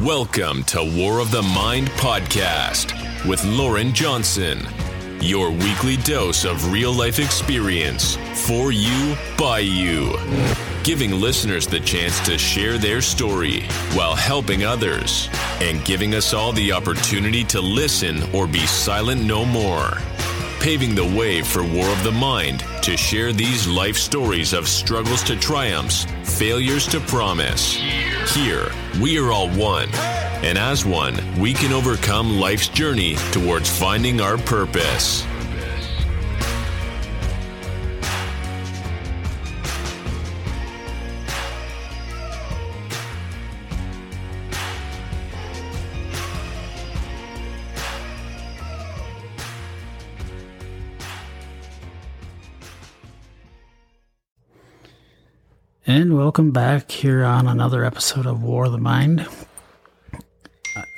Welcome to War of the Mind podcast with Loren Johnson, your weekly dose of real life experience for you, by you, giving listeners the chance to share their story while helping others, and giving us all the opportunity to listen or be silent no more. Paving the way for War of the Mind to share these life stories of struggles to triumphs, failures to promise. Here, we are all one. And as one, we can overcome life's journey towards finding our purpose. And welcome back here on another episode of War of the Mind.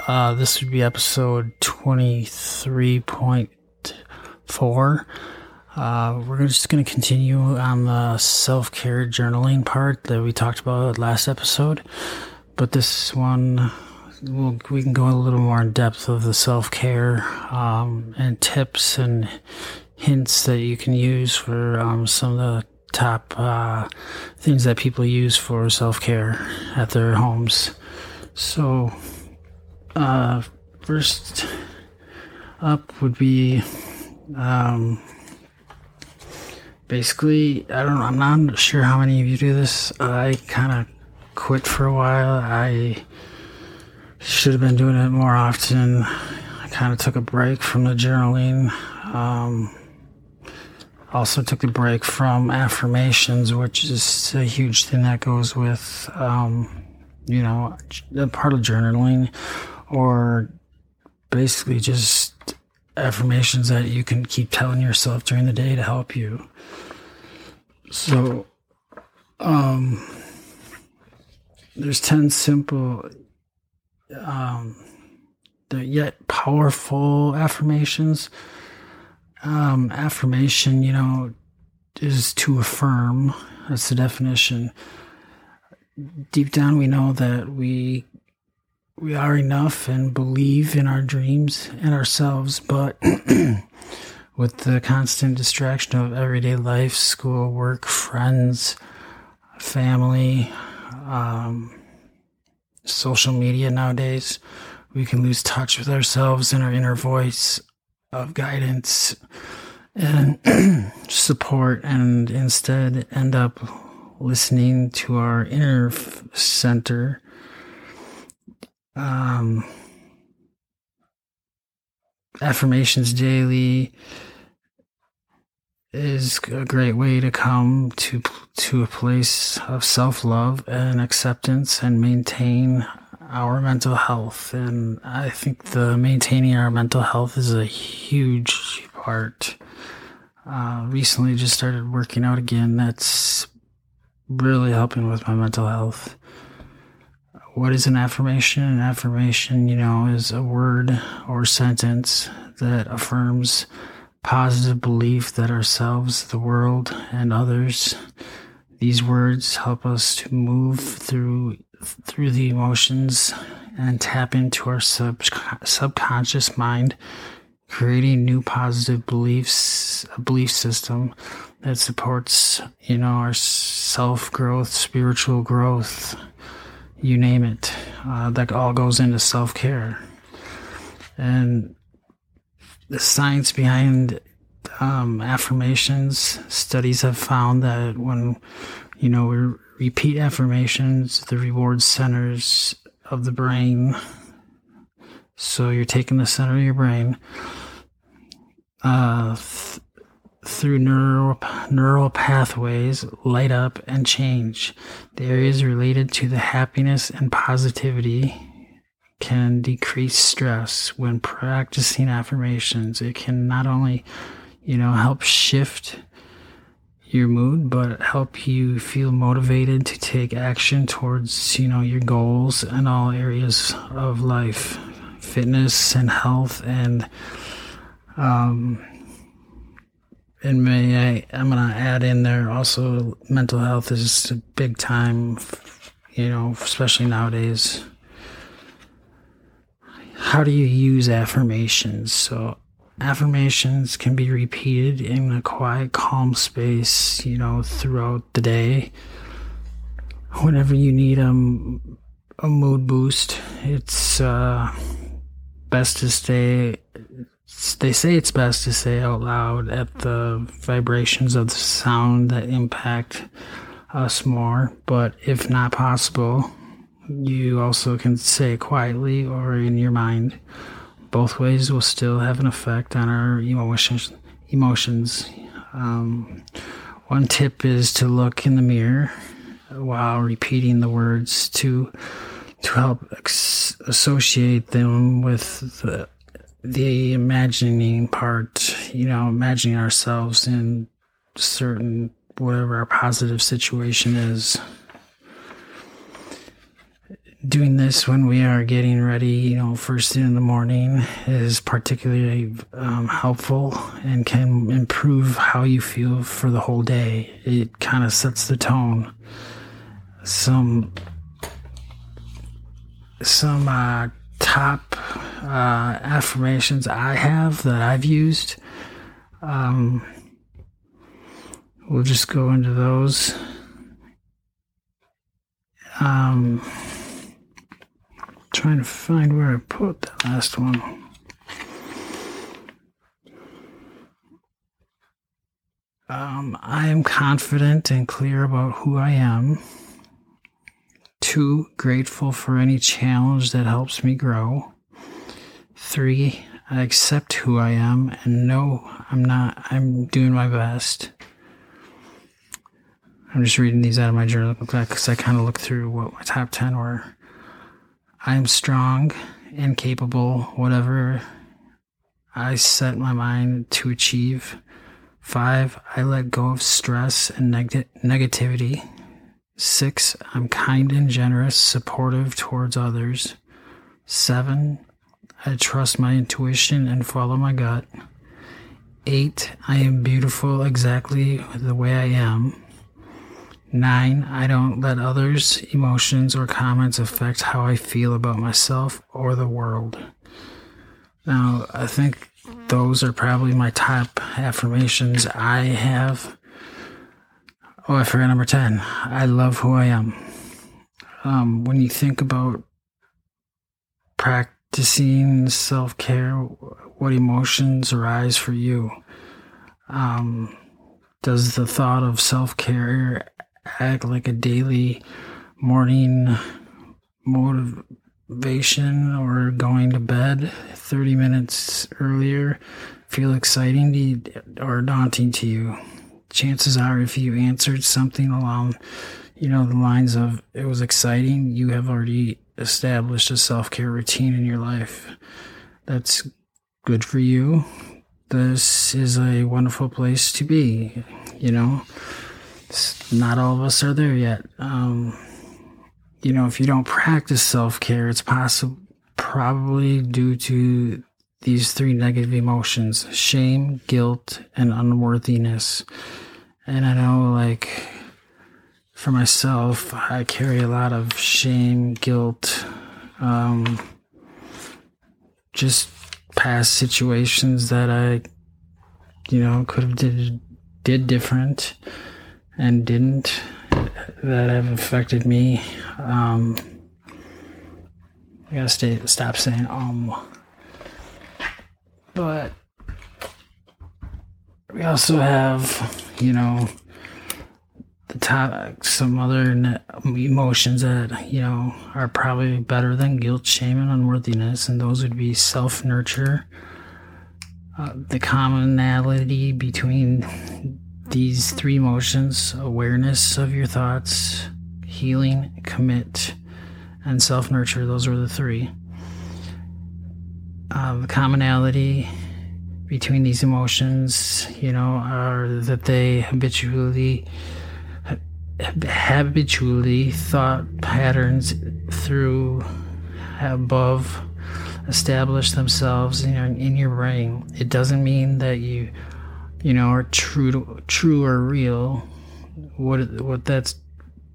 Uh, this would be episode 23.4. Uh, we're just going to continue on the self care journaling part that we talked about last episode. But this one, we'll, we can go a little more in depth of the self care um, and tips and hints that you can use for um, some of the top uh, things that people use for self care at their homes. So, uh, first up would be um, basically, I don't know, I'm not sure how many of you do this. I kind of quit for a while. I should have been doing it more often. I kind of took a break from the journaling. Um, also took a break from affirmations, which is a huge thing that goes with, um, you know, a part of journaling or basically just affirmations that you can keep telling yourself during the day to help you. So, um, there's 10 simple, um, yet powerful affirmations um, affirmation, you know, is to affirm. That's the definition. Deep down, we know that we we are enough and believe in our dreams and ourselves, but with the constant distraction of everyday life, school, work, friends, family, um, social media nowadays, we can lose touch with ourselves and our inner voice of guidance and support and instead end up listening to our inner center. Um, affirmations daily is a great way to come to to a place of self-love and acceptance and maintain our mental health. And I think the maintaining our mental health is a huge part. Uh, recently just started working out again. That's really helping with my mental health. What is an affirmation? An affirmation, you know, is a word or sentence that affirms positive belief that ourselves, the world, and others. These words help us to move through through the emotions and tap into our sub- subconscious mind, creating new positive beliefs, a belief system that supports, you know, our self growth, spiritual growth, you name it. Uh, that all goes into self care. And the science behind um, affirmations studies have found that when you know repeat affirmations, the reward centers of the brain. So you're taking the center of your brain uh, th- through neural, neural pathways, light up and change. The areas related to the happiness and positivity can decrease stress when practicing affirmations. It can not only, you know, help shift your mood, but help you feel motivated to take action towards, you know, your goals in all areas of life, fitness and health and um and may I I'm gonna add in there also mental health is a big time you know, especially nowadays. how do you use affirmations? So, affirmations can be repeated in a quiet, calm space, you know, throughout the day. Whenever you need a, a mood boost, it's uh, best to stay. They say it's best to say out loud at the vibrations of the sound that impact us more. But if not possible, you also can say quietly or in your mind. Both ways will still have an effect on our emotions. Emotions. Um, one tip is to look in the mirror while repeating the words to to help ex- associate them with the the imagining part. You know, imagining ourselves in certain whatever our positive situation is doing this when we are getting ready, you know, first thing in the morning is particularly um, helpful and can improve how you feel for the whole day. It kind of sets the tone. Some some uh, top uh, affirmations I have that I've used. Um, we'll just go into those. Um, trying to find where I put the last one. Um, I am confident and clear about who I am. Two, grateful for any challenge that helps me grow. Three, I accept who I am and know I'm not, I'm doing my best. I'm just reading these out of my journal because I kind of looked through what my top 10 were. I am strong and capable, whatever I set my mind to achieve. Five, I let go of stress and neg- negativity. Six, I'm kind and generous, supportive towards others. Seven, I trust my intuition and follow my gut. Eight, I am beautiful exactly the way I am. Nine, I don't let others' emotions or comments affect how I feel about myself or the world. Now, I think those are probably my top affirmations I have. Oh, I forgot number 10. I love who I am. Um, when you think about practicing self care, what emotions arise for you? Um, does the thought of self care act like a daily morning motivation or going to bed 30 minutes earlier feel exciting to or daunting to you? Chances are, if you answered something along, you know, the lines of it was exciting, you have already established a self care routine in your life. That's good for you. This is a wonderful place to be, you know not all of us are there yet. Um, you know, if you don't practice self care, it's possible, probably due to these three negative emotions shame, guilt, and unworthiness. And I know, like, for myself, I carry a lot of shame, guilt, um, just past situations that I, you know, could have did did different and didn't that have affected me. Um, I gotta stay, stop saying um. But we also have, you know, the top some other emotions that you know are probably better than guilt, shame, and unworthiness, and those would be self nurture. Uh, the commonality between these three emotions awareness of your thoughts, healing, commit, and self nurture those are the three. Uh, the commonality between these emotions, you know, are that they habitually habitually thought patterns through above establish themselves in your, in your brain. It doesn't mean that you you know, are true to, true or real. What what that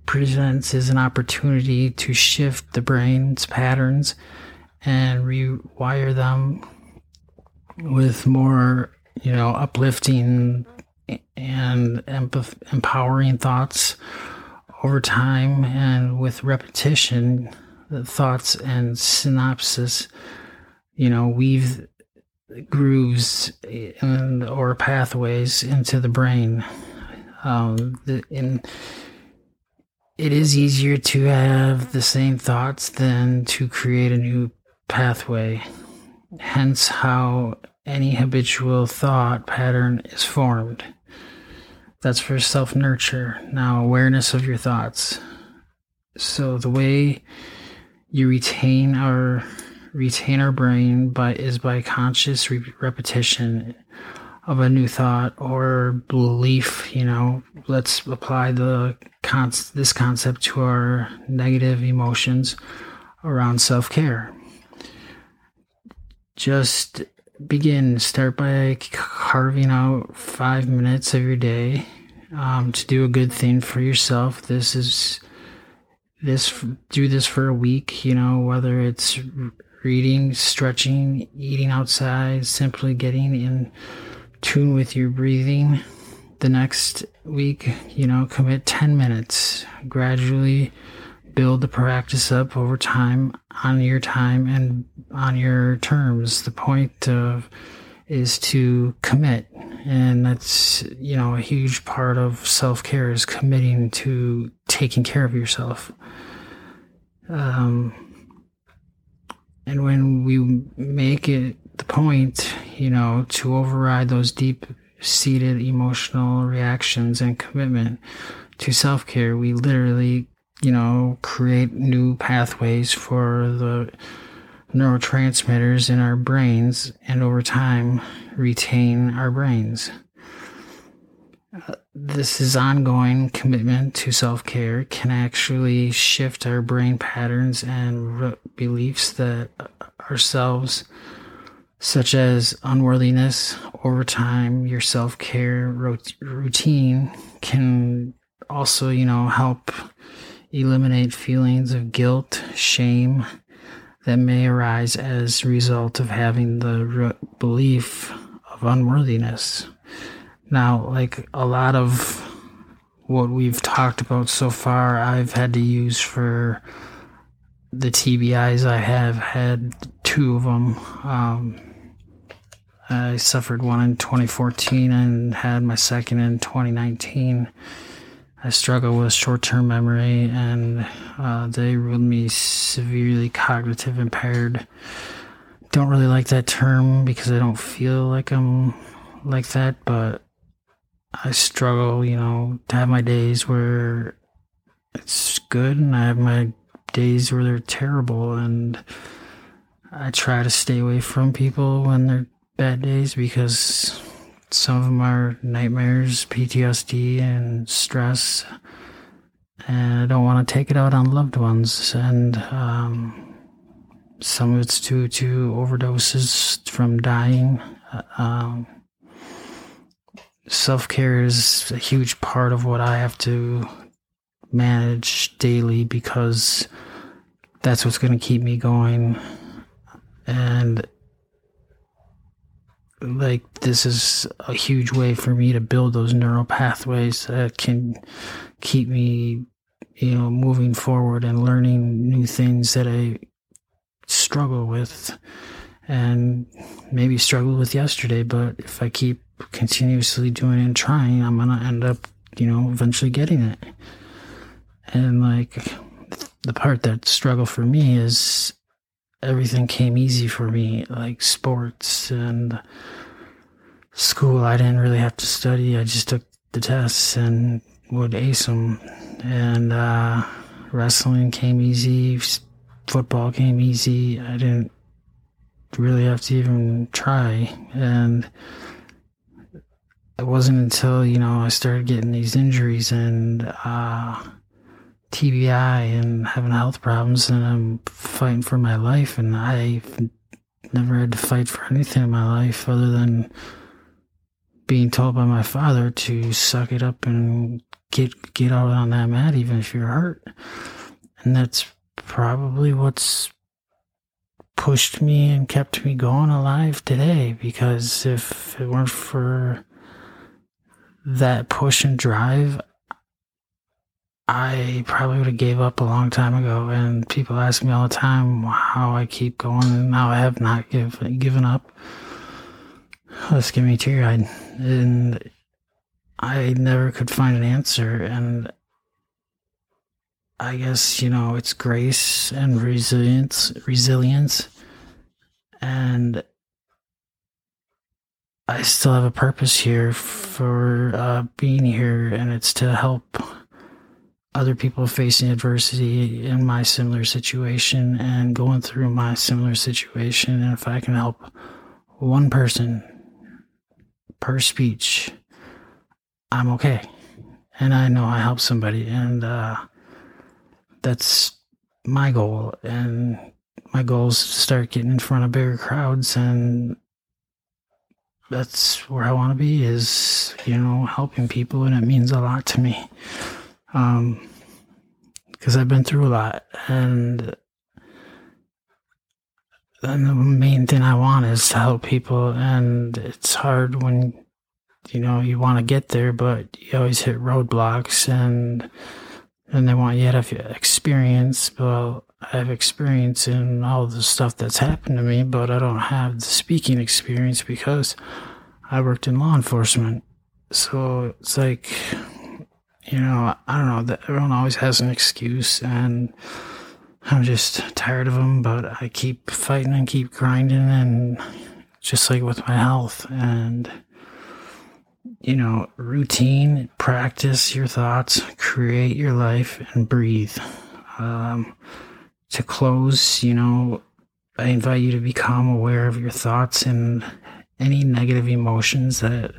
presents is an opportunity to shift the brain's patterns and rewire them with more, you know, uplifting and empowering thoughts over time and with repetition, the thoughts and synapses, you know, weave grooves and or pathways into the brain. Um, the, in it is easier to have the same thoughts than to create a new pathway. Hence, how any habitual thought pattern is formed. That's for self nurture. Now, awareness of your thoughts. So, the way you retain our retain our brain by is by conscious re- repetition of a new thought or belief you know let's apply the con- this concept to our negative emotions around self-care. Just begin start by carving out five minutes of your day um, to do a good thing for yourself. This is this do this for a week you know whether it's reading stretching eating outside simply getting in tune with your breathing. The next week you know commit 10 minutes. Gradually build the practice up over time on your time and on your terms. The point of is to commit. And that's you know a huge part of self-care is committing to taking care of yourself. Um and when we make it the point, you know, to override those deep seated emotional reactions and commitment to self care, we literally, you know, create new pathways for the neurotransmitters in our brains and over time retain our brains. This is ongoing commitment to self care can actually shift our brain patterns and re- beliefs that ourselves, such as unworthiness, over time, your self care rot- routine can also, you know, help eliminate feelings of guilt, shame that may arise as a result of having the re- belief of unworthiness. Now, like a lot of what we've talked about so far, I've had to use for the TBIs I have had two of them. Um, I suffered one in 2014 and had my second in 2019. I struggle with short term memory and uh, they ruled me severely cognitive impaired. Don't really like that term because I don't feel like I'm like that, but I struggle, you know, to have my days where it's good and I have my days where they're terrible and I try to stay away from people when they're bad days because some of them are nightmares, PTSD, and stress. And I don't want to take it out on loved ones. And um, some of it's due to overdoses from dying. Uh, um, self care is a huge part of what I have to manage daily because that's what's going to keep me going. And like, this is a huge way for me to build those neural pathways that can keep me, you know, moving forward and learning new things that I struggle with and maybe struggled with yesterday. But if I keep continuously doing it and trying, I'm to end up, you know, eventually getting it. And like the part that struggle for me is everything came easy for me, like sports and school. I didn't really have to study. I just took the tests and would ace them. And uh, wrestling came easy. Football came easy. I didn't really have to even try. And it wasn't until, you know, I started getting these injuries and uh, TBI and having health problems, and I'm fighting for my life. And I've never had to fight for anything in my life other than being told by my father to suck it up and get get out on that mat, even if you're hurt. And that's probably what's pushed me and kept me going alive today because if it weren't for that push and drive, I probably would have gave up a long time ago. And people ask me all the time how I keep going and how I have not give, given up. Let's get me teary eyed. And I never could find an answer. And I guess, you know, it's grace and resilience, resilience. And I still have a purpose here for uh, being here, and it's to help other people facing adversity in my similar situation and going through my similar situation. And if I can help one person per speech, I'm okay. And I know I help somebody. And uh, that's my goal. And my goal is to start getting in front of bigger crowds. And that's where I want to be is, you know, helping people. And it means a lot to me. Um, because I've been through a lot, and and the main thing I want is to help people, and it's hard when you know you want to get there, but you always hit roadblocks, and and they want you to have experience. Well, I have experience in all the stuff that's happened to me, but I don't have the speaking experience because I worked in law enforcement. So it's like you know, I don't know that everyone always has an excuse and I'm just tired of them, but I keep fighting and keep grinding and just like with my health and you know, routine, practice your thoughts, create your life and breathe. Um, to close, you know, I invite you to become aware of your thoughts and any negative emotions that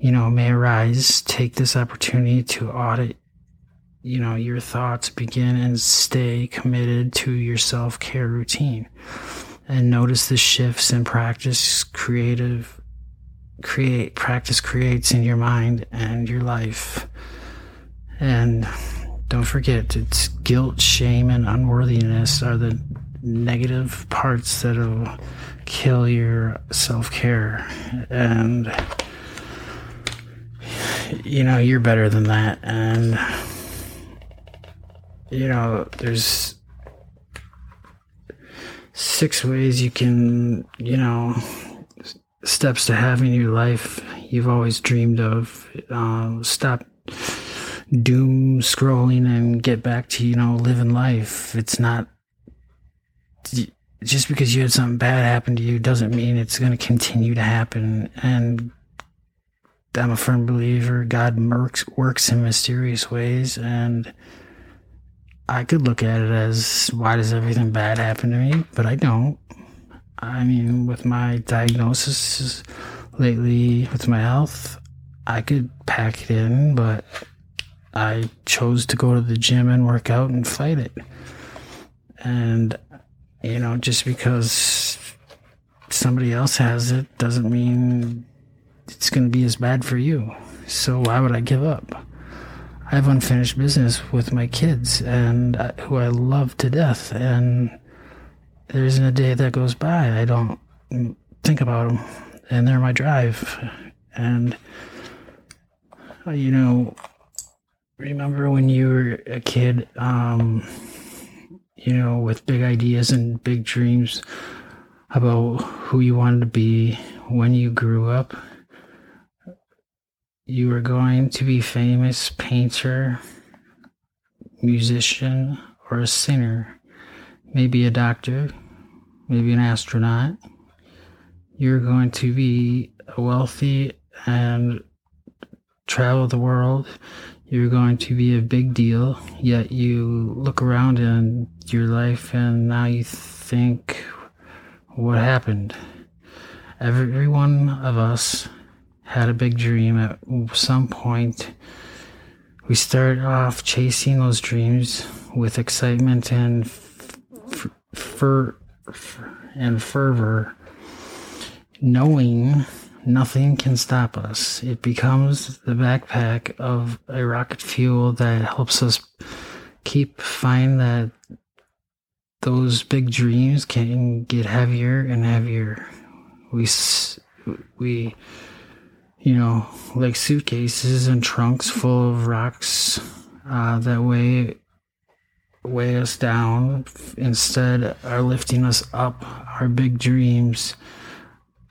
you know, may arise, take this opportunity to audit, you know, your thoughts, begin and stay committed to your self care routine. And notice the shifts in practice creative create practice creates in your mind and your life. And don't forget it's guilt, shame, and unworthiness are the negative parts that'll kill your self care. And you know, you're better than that. And, you know, there's six ways you can, you know, steps to having your life you've always dreamed of. Uh, stop doom scrolling and get back to, you know, living life. It's not just because you had something bad happen to you doesn't mean it's going to continue to happen. And I'm a firm believer God works, works in mysterious ways, and I could look at it as why does everything bad happen to me? But I don't. I mean, with my diagnosis lately, with my health, I could pack it in, but I chose to go to the gym and work out and fight it. And, you know, just because somebody else has it doesn't mean it's going to be as bad for you. So why would I give up? I have unfinished business with my kids and uh, who I love to death, and there isn't a day that goes by I don't think about them, and they're my drive. And uh, you know, remember when you were a kid, um, you know, with big ideas and big dreams about who you wanted to be when you grew up? you were going to be famous painter, musician, or a singer, maybe a doctor, maybe an astronaut. You're going to be wealthy and travel the world. You're going to be a big deal, yet you look around in your life and now you think, what happened? Every one of us had a big dream at some point. We start off chasing those dreams with excitement and fer- and fervor, knowing nothing can stop us. It becomes the backpack of a rocket fuel that helps us keep find that those big dreams can get heavier and heavier. We we you know like suitcases and trunks full of rocks uh, that weigh weigh us down. Instead, are lifting us up. Our big dreams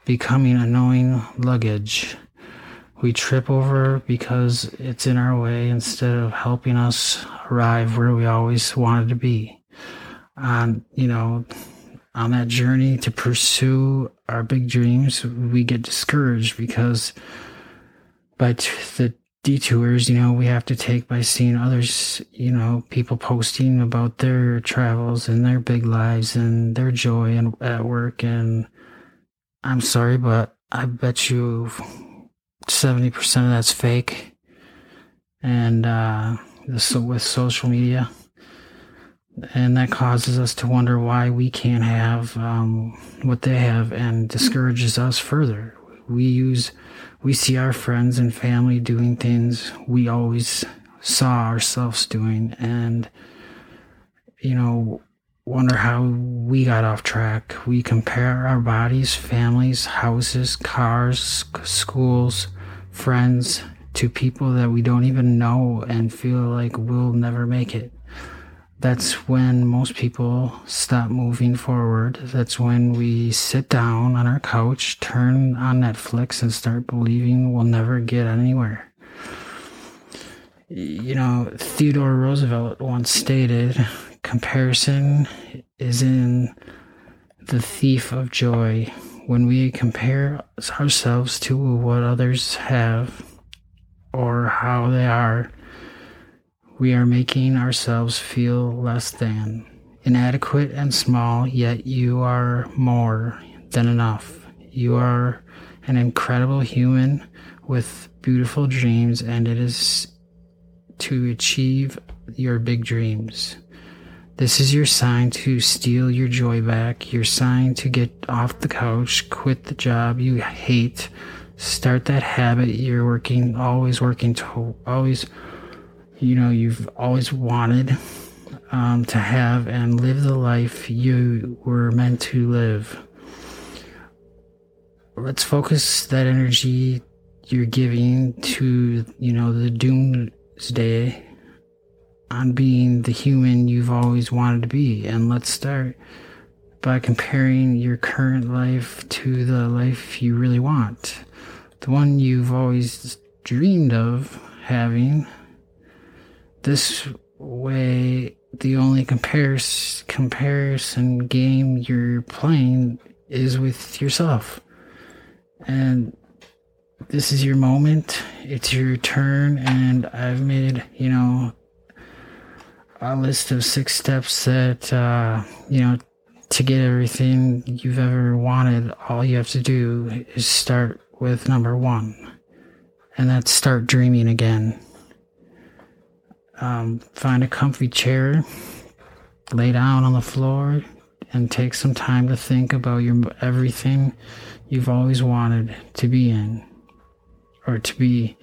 becoming annoying luggage. We trip over because it's in our way instead of helping us arrive where we always wanted to be. On, you know, on that journey to pursue our big dreams, we get discouraged because by t- the detours, you know, we have to take by seeing others, you know, people posting about their travels and their big lives and their joy and at work. And I'm sorry, but I bet you 70% of that's fake. And, uh, so with social media, and that causes us to wonder why we can't have um, what they have and discourages us further. We use, we see our friends and family doing things we always saw ourselves doing, and you know, wonder how we got off track. We compare our bodies, families, houses, cars, schools, friends, to people that we don't even know and feel like we'll never make it. That's when most people stop moving forward. That's when we sit down on our couch, turn on Netflix, and start believing we'll never get anywhere. You know, Theodore Roosevelt once stated comparison is in the thief of joy. When we compare ourselves to what others have, or how they are, we are making ourselves feel less than, inadequate and small, yet you are more than enough. You are an incredible human with beautiful dreams, and it is to achieve your big dreams. This is your sign to steal your joy back, your sign to get off the couch, quit the job you hate, start that habit you're working always working to always you know you've always wanted um, to have and live the life you were meant to live let's focus that energy you're giving to you know the doomsday on being the human you've always wanted to be and let's start by comparing your current life to the life you really want the one you've always dreamed of having. This way, the only compares, comparison game you're playing is with yourself. And this is your moment, it's your turn, and I've made, you know, a list of six steps that, uh, you know, to get everything you've ever wanted, all you have to do is start with number one, and that's start dreaming again. Um, find a comfy chair, lay down on the floor, and take some time to think about your everything you've always wanted to be in, or to be,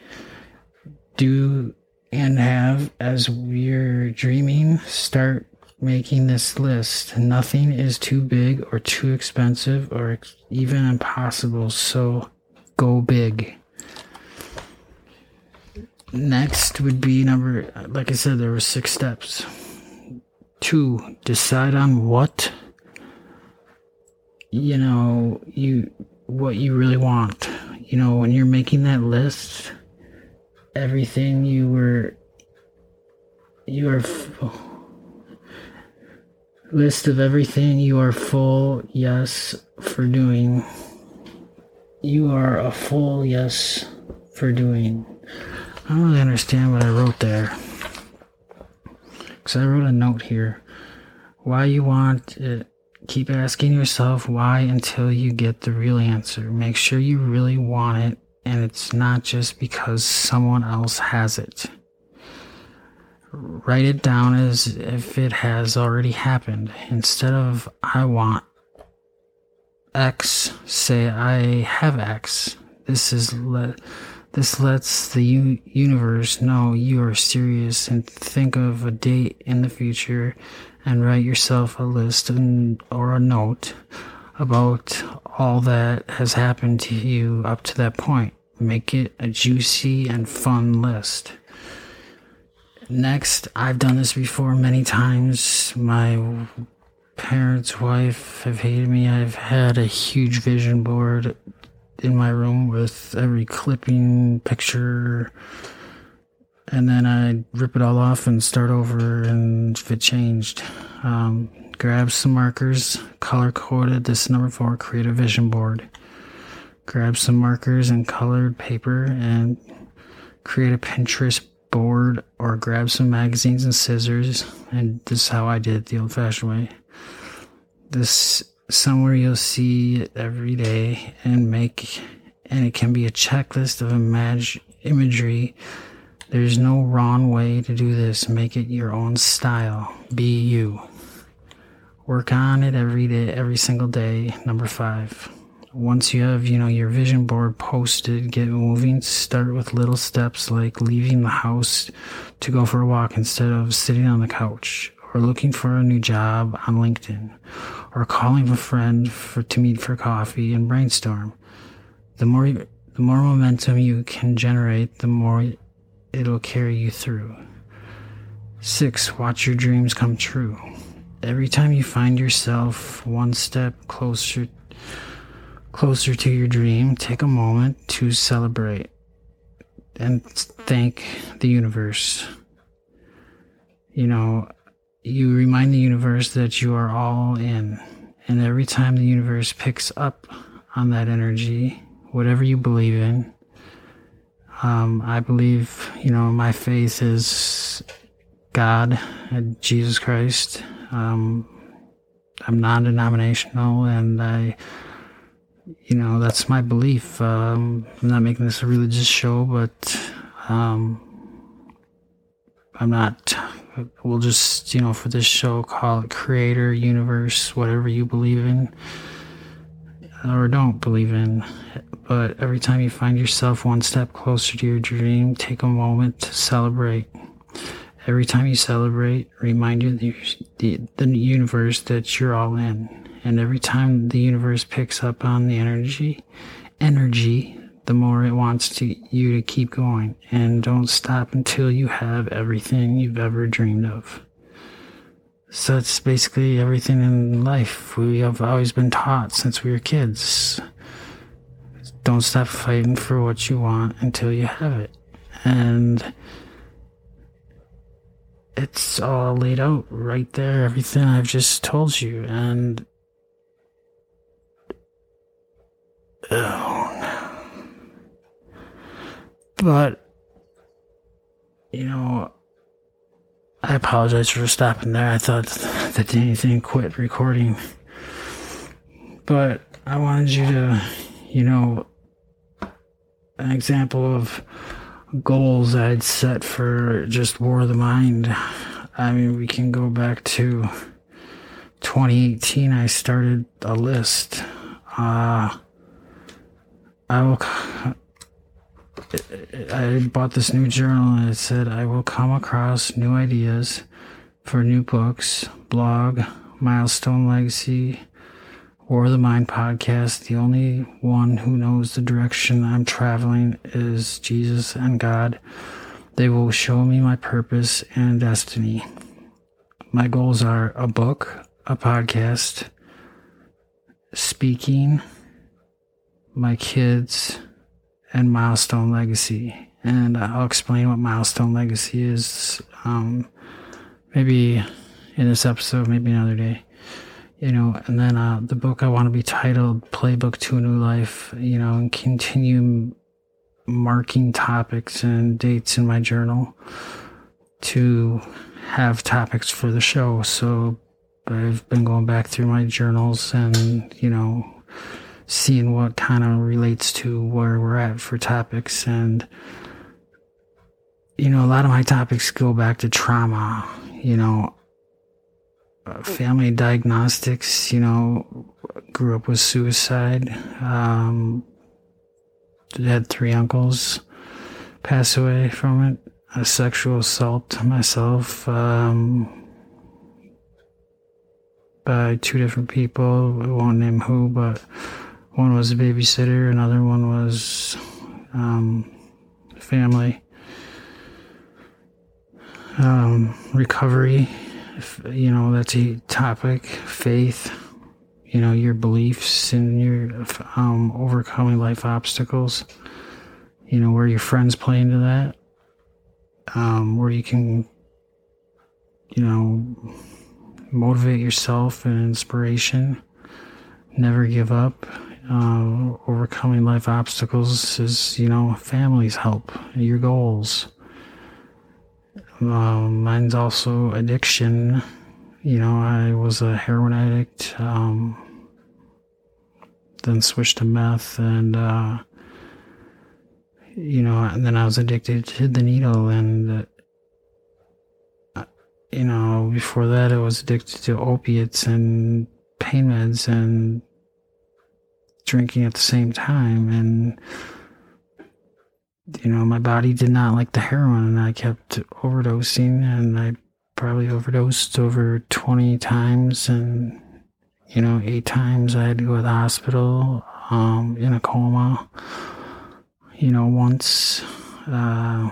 do and have as we're dreaming. Start making this list. Nothing is too big or too expensive or even impossible. So go big. Next would be number, like I said, there were six steps. Two, decide on what, you know, you, what you really want. You know, when you're making that list, everything you were, you are, full. list of everything you are full yes for doing you are a full yes for doing. I don't really understand what I wrote there. Because I wrote a note here. Why you want it. Keep asking yourself why until you get the real answer. Make sure you really want it and it's not just because someone else has it. Write it down as if it has already happened. Instead of I want, X, say I have X. This is This lets the u- universe know you are serious and think of a date in the future and write yourself a list and, or a note about all that has happened to you up to that point. Make it a juicy and fun list. Next, I've done this before many times. My parents' wife have hated me. I've had a huge vision board in my room with every clipping picture and then I rip it all off and start over and if it changed. Um, grab some markers, color coded this number four, create a vision board. Grab some markers and colored paper and create a Pinterest board or grab some magazines and scissors. And this is how I did it the old fashioned way. This somewhere you'll see it every day and make and it can be a checklist of imag- imagery. There's no wrong way to do this. Make it your own style. Be you. Work on it every day every single day. Number five. Once you have you know your vision board posted get moving. Start with little steps like leaving the house to go for a walk instead of sitting on the couch or looking for a new job on linkedin or calling a friend for to meet for coffee and brainstorm. The more the more momentum you can generate, the more it'll carry you through. 6. Watch your dreams come true. Every time you find yourself one step closer closer to your dream, take a moment to celebrate and thank the universe. You know, you remind the universe that you are all in. And every time the universe picks up on that energy, whatever you believe in, um, I believe, you know, my faith is God and Jesus Christ. Um, I'm non denominational and I, you know, that's my belief. Um, I'm not making this a religious show, but um, I'm not we'll just, you know, for this show, call it creator, universe, whatever you believe in or don't believe in. But every time you find yourself one step closer to your dream, take a moment to celebrate. Every time you celebrate, remind you the, the, the universe that you're all in. And every time the universe picks up on the energy, energy the more it wants to you to keep going and don't stop until you have everything you've ever dreamed of. So it's basically everything in life we have always been taught since we were kids. Don't stop fighting for what you want until you have it. And it's all laid out right there, everything I've just told you. And oh. But, you know, I apologize for stopping there. I thought that didn't quit recording. But I wanted you to, you know, an example of goals I'd set for just War of the Mind. I mean, we can go back to 2018. I started a list. Uh, I will I bought this new journal and it said I will come across new ideas for new books, blog, milestone legacy, or the mind podcast. The only one who knows the direction I'm traveling is Jesus and God. They will show me my purpose and destiny. My goals are a book, a podcast, speaking, my kids, and Milestone Legacy. And I'll explain what Milestone Legacy is um, maybe in this episode, maybe another day. You know, and then uh, the book I want to be titled Playbook to a New Life, you know, and continue marking topics and dates in my journal to have topics for the show. So I've been going back through my journals and, you know, seeing what kind of relates to where we're at for topics. And, you know, a lot of my topics go back to trauma, you know, uh, family diagnostics, you know, grew up with suicide, um, had three uncles, pass away from it. A sexual assault myself um, by two different people. I won't name who, but one was a babysitter, another one was um, family. Um, recovery, you know, that's a topic. Faith, you know, your beliefs and your um, overcoming life obstacles. You know, where your friends play into that. Um, where you can, you know, motivate yourself and inspiration. Never give up. Uh, overcoming life obstacles is, you know, family's help, your goals. Uh, mine's also addiction. You know, I was a heroin addict, um, then switched to meth, and, uh, you know, and then I was addicted to the needle, and, uh, you know, before that, I was addicted to opiates and pain meds and drinking at the same time and you know my body did not like the heroin and i kept overdosing and i probably overdosed over 20 times and you know eight times i had to go to the hospital um, in a coma you know once uh,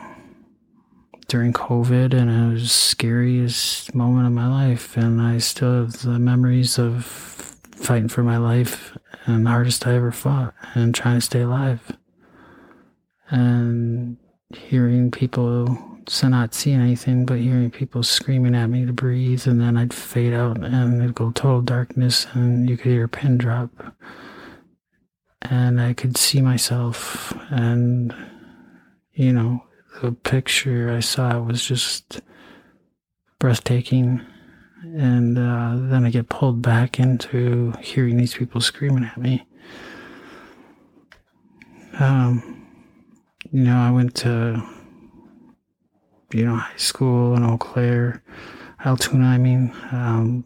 during covid and it was the scariest moment of my life and i still have the memories of fighting for my life and the hardest I ever fought and trying to stay alive. And hearing people, so not seeing anything, but hearing people screaming at me to breathe, and then I'd fade out and it'd go total darkness, and you could hear a pin drop. And I could see myself, and you know, the picture I saw was just breathtaking and uh, then I get pulled back into hearing these people screaming at me. Um, you know, I went to, you know, high school in Eau Claire, Altoona, I mean. Um,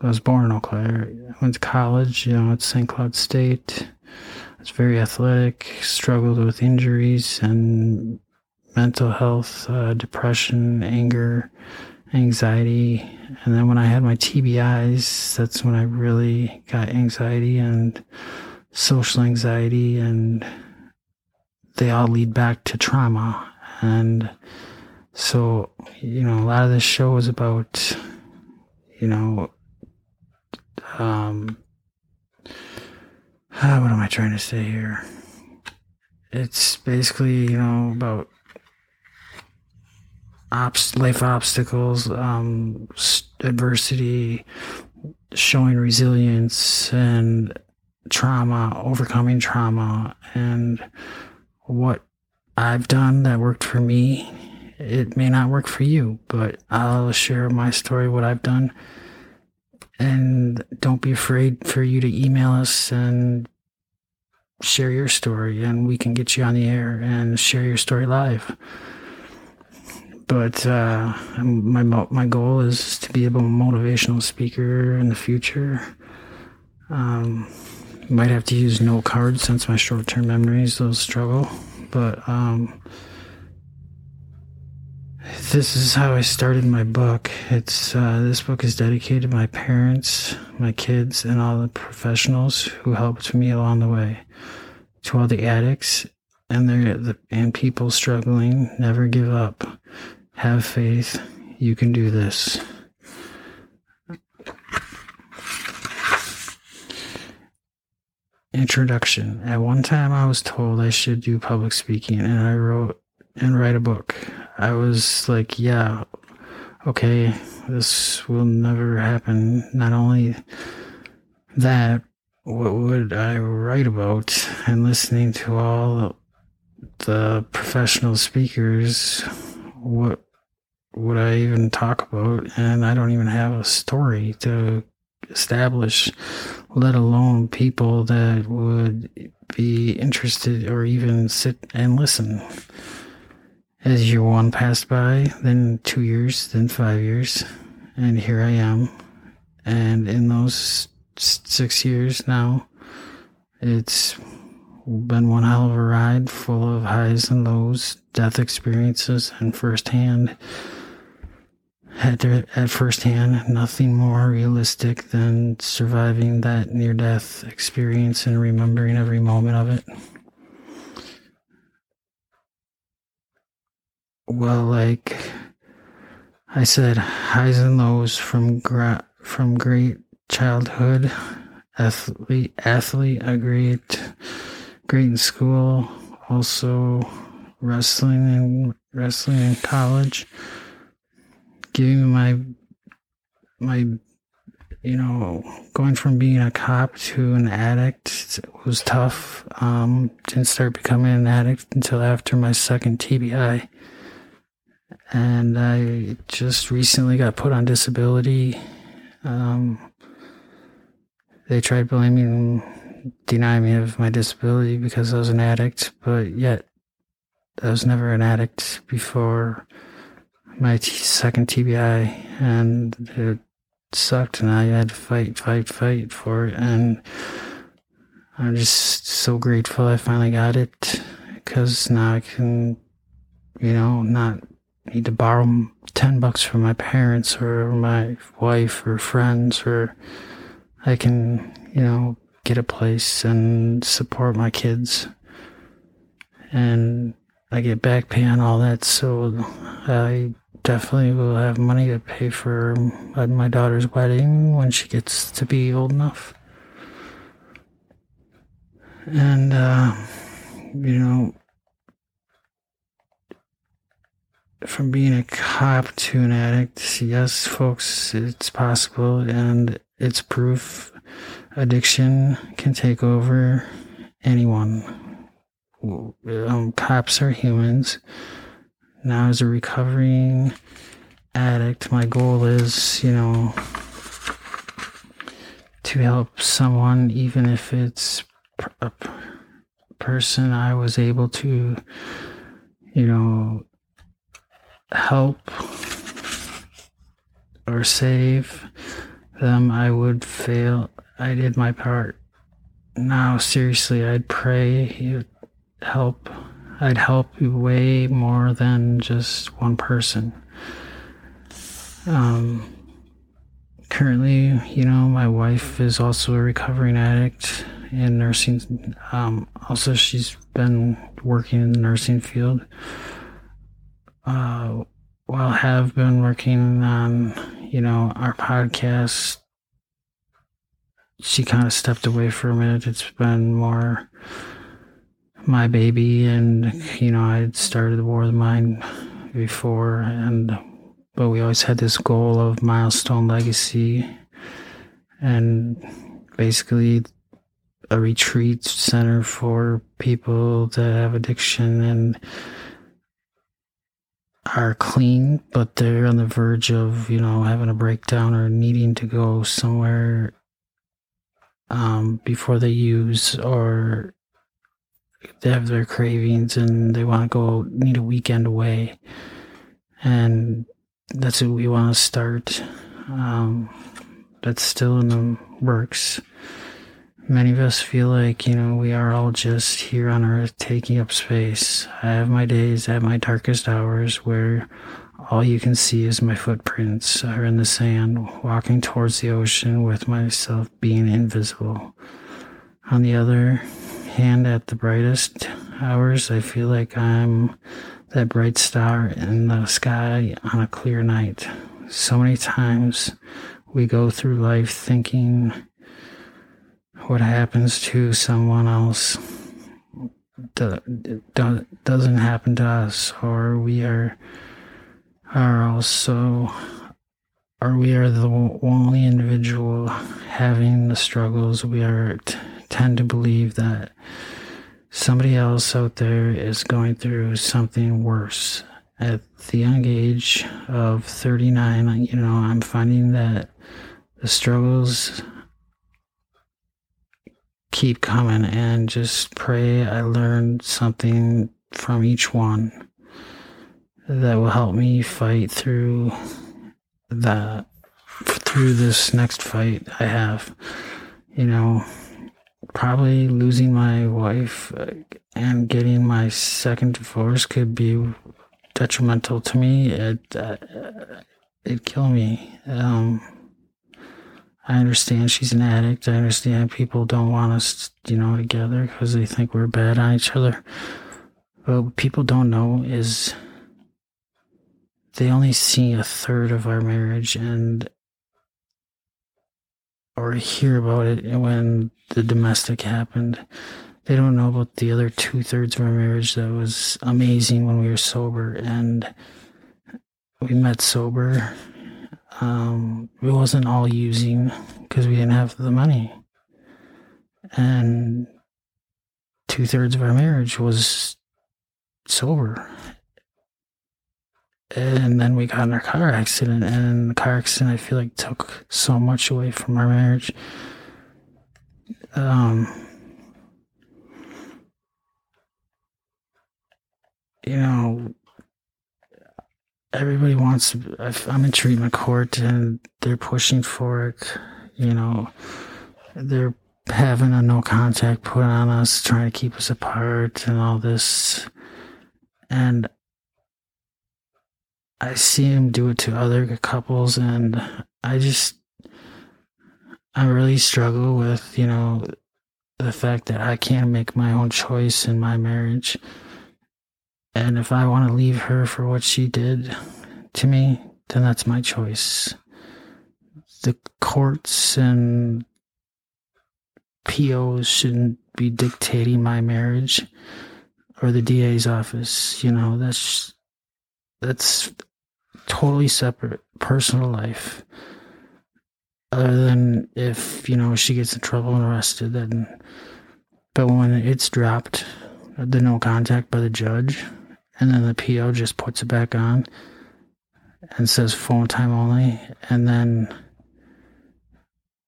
I was born in Eau Claire. I went to college, you know, at St. Cloud State. I was very athletic, struggled with injuries and mental health, uh, depression, anger, anxiety. And then when I had my TBIs, that's when I really got anxiety and social anxiety, and they all lead back to trauma. And so, you know, a lot of this show is about, you know, um, what am I trying to say here? It's basically, you know, about life obstacles, um, adversity, showing resilience and trauma, overcoming trauma, and what I've done that worked for me. It may not work for you, but I'll share my story, what I've done. And don't be afraid for you to email us and share your story, and we can get you on the air and share your story live but uh, my my goal is to be a motivational speaker in the future. Um, might have to use note cards since my short-term memories those struggle, but um, this is how I started my book. It's uh, this book is dedicated to my parents, my kids, and all the professionals who helped me along the way. To all the addicts and their and people struggling, never give up. Have faith. You can do this. Introduction. At one time, I was told I should do public speaking, and I wrote and write a book. I was like, yeah, okay, this will never happen. Not only that, what would I write about? And listening to all the professional speakers, what would I even talk about? And I don't even have a story to establish, let alone people that would be interested or even sit and listen. As year one passed by, then two years, then five years, and here I am. And in those six years now, it's been one hell of a ride, full of highs and lows, death experiences, and firsthand to, at firsthand nothing more realistic than surviving that near death experience and remembering every moment of it. Well, like I said, highs and lows from gra- from great childhood, athlete, athlete, a great, great in school, also wrestling and wrestling in college giving my my you know going from being a cop to an addict was tough. Um, didn't start becoming an addict until after my second tbi and i just recently got put on disability. Um, they tried blaming denying me of my disability because i was an addict but yet i was never an addict before my t- second TBI, and it sucked, and I had to fight, fight, fight for it, and I'm just so grateful I finally got it, because now I can, you know, not need to borrow ten bucks from my parents or my wife or friends, or I can, you know, get a place and support my kids, and I get back pay on all that, so I definitely will have money to pay for my daughter's wedding when she gets to be old enough. And, uh, you know, from being a cop to an addict, yes, folks, it's possible and it's proof addiction can take over anyone. Um, cops are humans now as a recovering addict, my goal is, you know, to help someone, even if it's a person I was able to, you know, help or save them, I would fail. I did my part. Now, seriously, I'd pray, you help I'd help way more than just one person. Um, currently, you know, my wife is also a recovering addict in nursing. Um, also, she's been working in the nursing field. Uh, while have been working on, you know, our podcast, she kind of stepped away for a minute. It's been more my baby, and you know, I started the War of the Mind before, and but we always had this goal of milestone legacy, and basically a retreat center for people that have addiction and are clean, but they're on the verge of, you know, having a breakdown or needing to go somewhere um, before they use or they have their cravings and they want to go need a weekend away. And that's what we want to start. Um, that's still in the works. Many of us feel like you know we are all just here on earth taking up space. I have my days at my darkest hours where all you can see is my footprints. Are in the sand walking towards the ocean with myself being invisible. On the other hand at the brightest hours, I feel like I'm that bright star in the sky on a clear night. So many times we go through life thinking what happens to someone else doesn't happen to us, or we are are also or we are the only individual having the struggles we are tend to believe that somebody else out there is going through something worse. At the young age of 39, you know, I'm finding that the struggles keep coming and just pray I learn something from each one that will help me fight through that through this next fight I have. You know, probably losing my wife uh, and getting my second divorce could be detrimental to me. It uh, it'd kill me. Um, I understand she's an addict. I understand people don't want us, you know, together because they think we're bad on each other. But what people don't know is they only see a third of our marriage and or hear about it when the domestic happened. They don't know about the other two thirds of our marriage that was amazing when we were sober and we met sober um, it wasn't all using because we didn't have the money. And two thirds of our marriage was sober. And then we got in a car accident, and the car accident I feel like took so much away from our marriage. Um, you know, everybody wants i'm in treatment court and they're pushing for it you know they're having a no contact put on us trying to keep us apart and all this and i see him do it to other couples and i just i really struggle with you know the fact that i can't make my own choice in my marriage and if I want to leave her for what she did to me, then that's my choice. The courts and POs shouldn't be dictating my marriage or the DA's office. You know, that's that's totally separate personal life. Other than if, you know, she gets in trouble and arrested, then but when it's dropped, the no contact by the judge, and then the PO just puts it back on and says phone time only. And then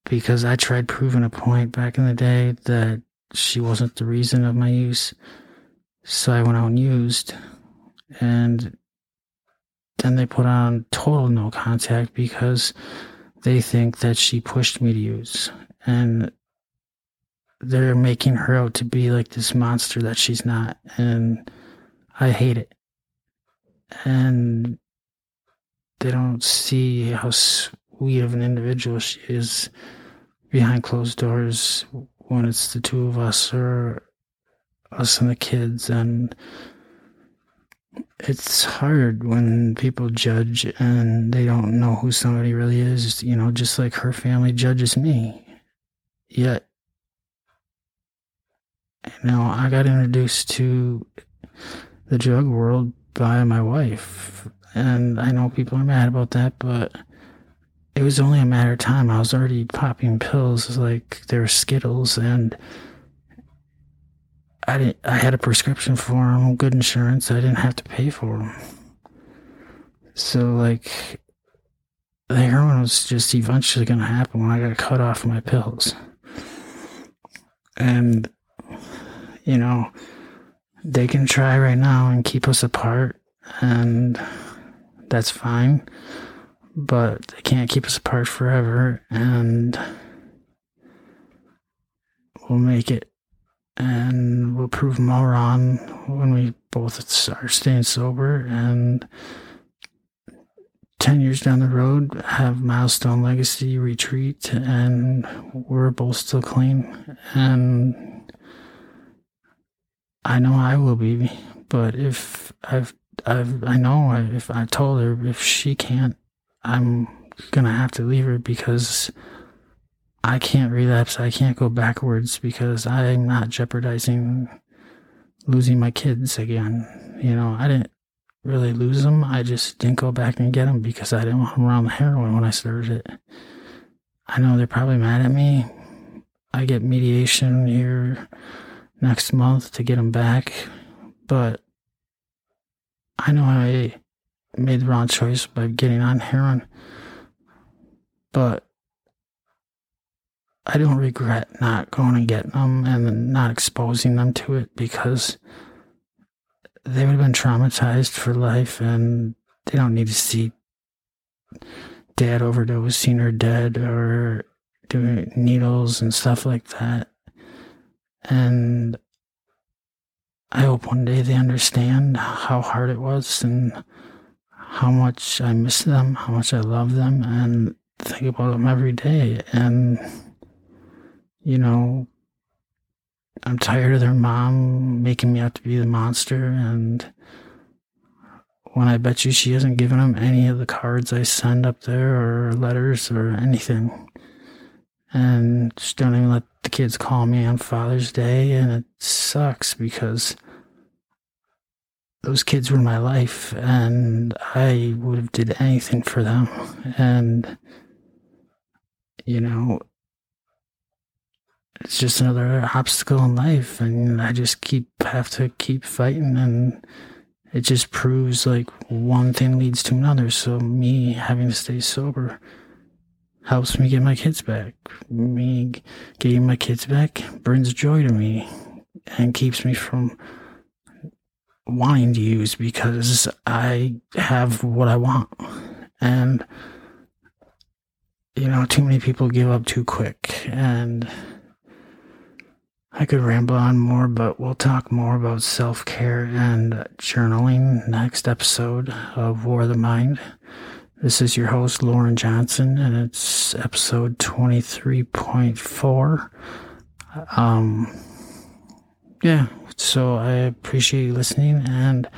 because I tried proving a point back in the day that she wasn't the reason of my use, so I went out and used. And then they put on total no contact because they think that she pushed me to use. And they're making her out to be like this monster that she's not. And I hate it. And they don't see how sweet of an individual she is behind closed doors when it's the two of us or us and the kids. And it's hard when people judge and they don't know who somebody really is, you know, just like her family judges me. Yet, you know, I got introduced to the drug world by my wife. And I know people are mad about that, but it was only a matter of time. I was already popping pills like they were Skittles, and I didn't. I had a prescription for them, good insurance. I didn't have to pay for them. So like, the heroin was just eventually going to happen when I got cut off my pills, and you know they can try right now and keep us apart, and that's fine. But they can't keep us apart forever, and we'll make it, and we'll prove them all wrong when we both are staying sober, and 10 years down the road, have Milestone Legacy retreat, and we're both still clean, and I know I will be, but if I've, I've, I know if I told her if she can't, I'm gonna have to leave her because I can't relapse. I can't go backwards because I'm not jeopardizing losing my kids again. You know, I didn't really lose them. I just didn't go back and get them because I didn't want them around the heroin when I started it. I know they're probably mad at me. I get mediation here next month to get them back. But I know I made the wrong choice by getting on heroin. But I don't regret not going and getting them and not exposing them to it because they would have been traumatized for life and they don't need to see dad overdosing or dead or doing needles and stuff like that And I hope one day they understand how hard it was and how much I miss them, how much I love them, and think about them every day. And, you know, I'm tired of their mom making me out to be the monster. And when I bet you she hasn't given them any of the cards I send up there or letters or anything. And just don't even let the kids call me on Father's Day. And it sucks because those kids were my life and I would have did anything for them. And, you know, it's just another obstacle in life and I just keep have to keep fighting and it just proves like one thing leads to another. So me having to stay sober helps me get my kids back. Me getting my kids back brings joy to me and keeps me from wanting to use because I have what I want. And you know, too many people give up too quick and I could ramble on more, but we'll talk more about self care and journaling next episode of War of the Mind. This is your host, Loren Johnson, and it's episode 23.4. Um, yeah, so I appreciate you listening, and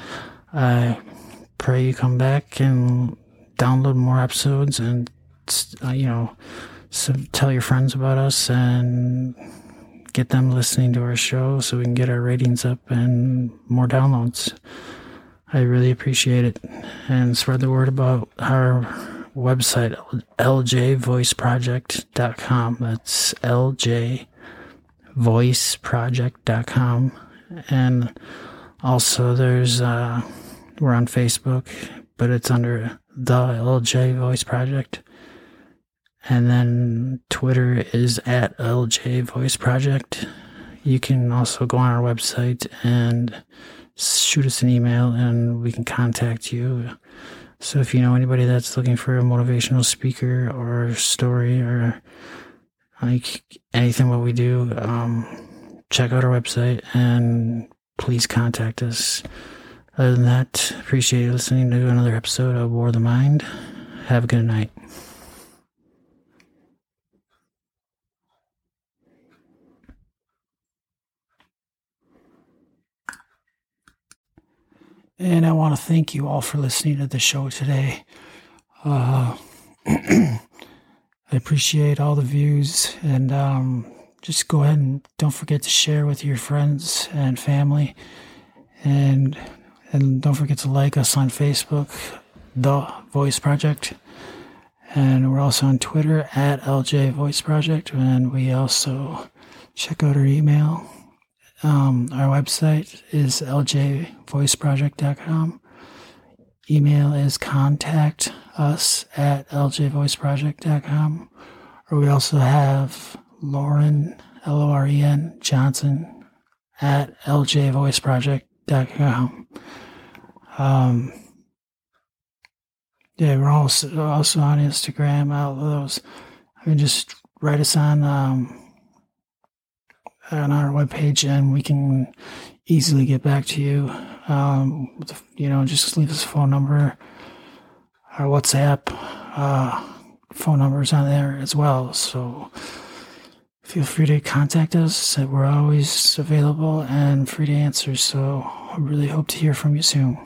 I pray you come back and download more episodes and, uh, you know, tell your friends about us and get them listening to our show so we can get our ratings up and more downloads. I really appreciate it. And spread the word about our website, ljvoiceproject.com. That's ljvoiceproject.com. And also, there's, uh, we're on Facebook, but it's under the LJ Voice Project. And then Twitter is at LJ Voice Project. You can also go on our website and shoot us an email and we can contact you. So if you know anybody that's looking for a motivational speaker or story or like anything what we do, um, check out our website and please contact us. Other than that, appreciate you listening to another episode of War of the Mind. Have a good night. And I want to thank you all for listening to the show today. Uh, I appreciate all the views and um, just go ahead and don't forget to share with your friends and family. And and don't forget to like us on Facebook, The Voice Project. And we're also on Twitter at LJ Voice Project. And we also check out our email um, our website is ljvoiceproject.com. Email is contact us at ljvoiceproject.com. Or we also have Loren, L O R E N, Johnson at ljvoiceproject.com. Um, yeah, we're also, also on Instagram, all those. I mean, just write us on um, on our webpage and we can easily get back to you. Um, you know, just leave us a phone number, our WhatsApp uh, phone numbers on there as well. So feel free to contact us. We're always available and free to answer. So I really hope to hear from you soon.